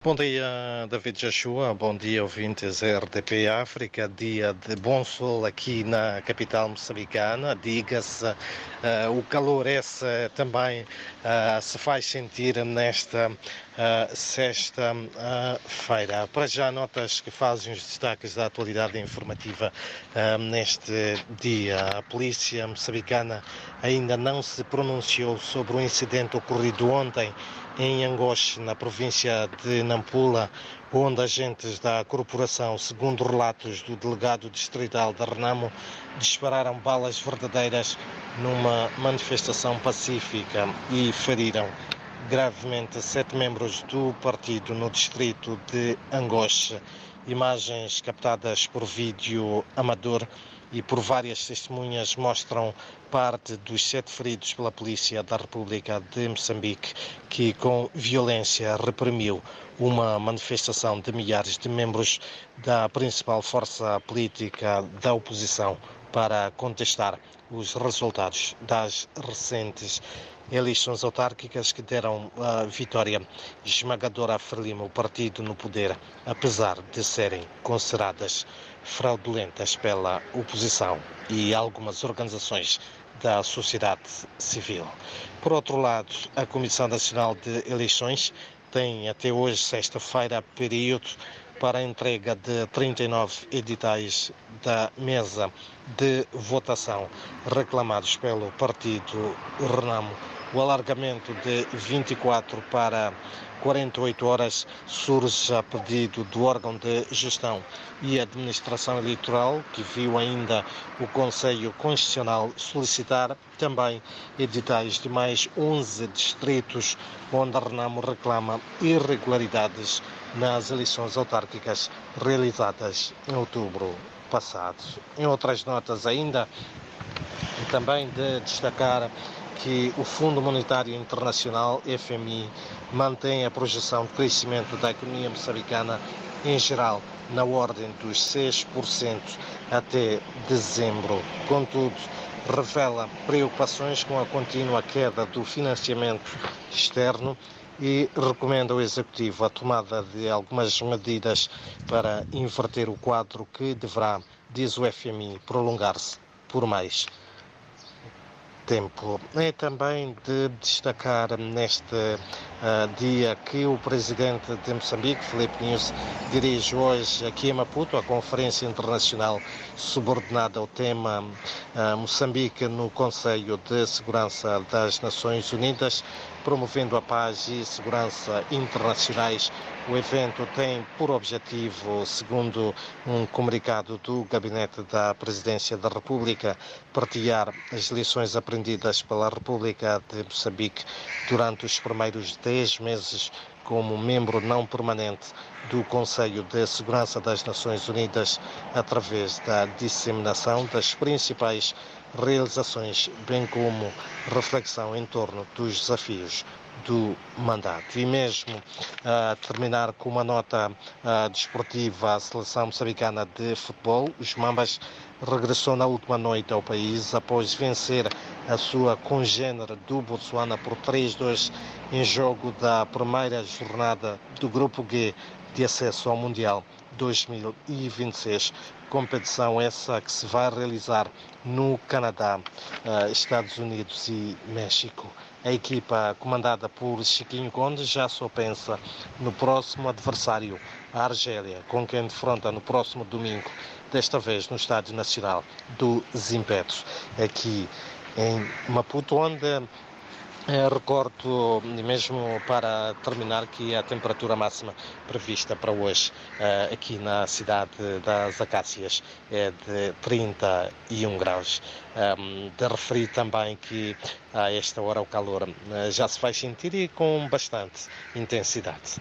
Bom dia, David Joshua. Bom dia, ouvintes RDP África. Dia de bom sol aqui na capital moçambicana. Diga-se, uh, o calor esse também uh, se faz sentir nesta uh, sexta-feira. Para já, notas que fazem os destaques da atualidade informativa neste dia. A polícia moçambicana ainda não se pronunciou sobre o incidente ocorrido ontem em Angoche, na província de Nampula, onde agentes da corporação, segundo relatos do delegado distrital de Renamo, dispararam balas verdadeiras numa manifestação pacífica e feriram gravemente sete membros do partido no distrito de Angoche. Imagens captadas por vídeo amador e por várias testemunhas mostram parte dos sete feridos pela Polícia da República de Moçambique, que com violência reprimiu uma manifestação de milhares de membros da principal força política da oposição para contestar os resultados das recentes eleições autárquicas que deram a vitória esmagadora a Frelimo, o partido no poder, apesar de serem consideradas fraudulentas pela oposição e algumas organizações da sociedade civil. Por outro lado, a Comissão Nacional de Eleições tem até hoje, sexta-feira, período para a entrega de 39 editais da mesa de votação reclamados pelo partido Renamo. O alargamento de 24 para 48 horas surge a pedido do órgão de gestão e administração eleitoral, que viu ainda o Conselho Constitucional solicitar também editais de mais 11 distritos onde a Renamo reclama irregularidades nas eleições autárquicas realizadas em outubro passado. Em outras notas ainda, também de destacar que o Fundo Monetário Internacional, FMI, mantém a projeção de crescimento da economia moçambicana em geral na ordem dos 6% até dezembro. Contudo, revela preocupações com a contínua queda do financiamento externo e recomenda ao Executivo a tomada de algumas medidas para inverter o quadro que deverá, diz o FMI, prolongar-se por mais tempo. É também de destacar neste uh, dia que o presidente de Moçambique, Felipe News, dirige hoje aqui em Maputo a Conferência Internacional subordinada ao tema uh, Moçambique no Conselho de Segurança das Nações Unidas, promovendo a paz e segurança internacionais. O evento tem por objetivo, segundo um comunicado do Gabinete da Presidência da República, partilhar as lições aprendidas pela República de Moçambique durante os primeiros 10 meses como membro não permanente do Conselho de Segurança das Nações Unidas através da disseminação das principais realizações, bem como reflexão em torno dos desafios do mandato. E mesmo uh, terminar com uma nota uh, desportiva, a seleção moçambicana de futebol, os Mambas regressou na última noite ao país após vencer a sua congênere do Botsuana por 3-2 em jogo da primeira jornada do Grupo G de acesso ao Mundial 2026. Competição essa que se vai realizar no Canadá, Estados Unidos e México. A equipa comandada por Chiquinho Conde já só pensa no próximo adversário, a Argélia, com quem defronta no próximo domingo, desta vez no Estádio Nacional do Zimpetos, aqui em Maputo, onde recordo, mesmo para terminar, que a temperatura máxima prevista para hoje uh, aqui na cidade das Acácias é de 31 graus. Um, de referir também que a esta hora o calor uh, já se vai sentir e com bastante intensidade.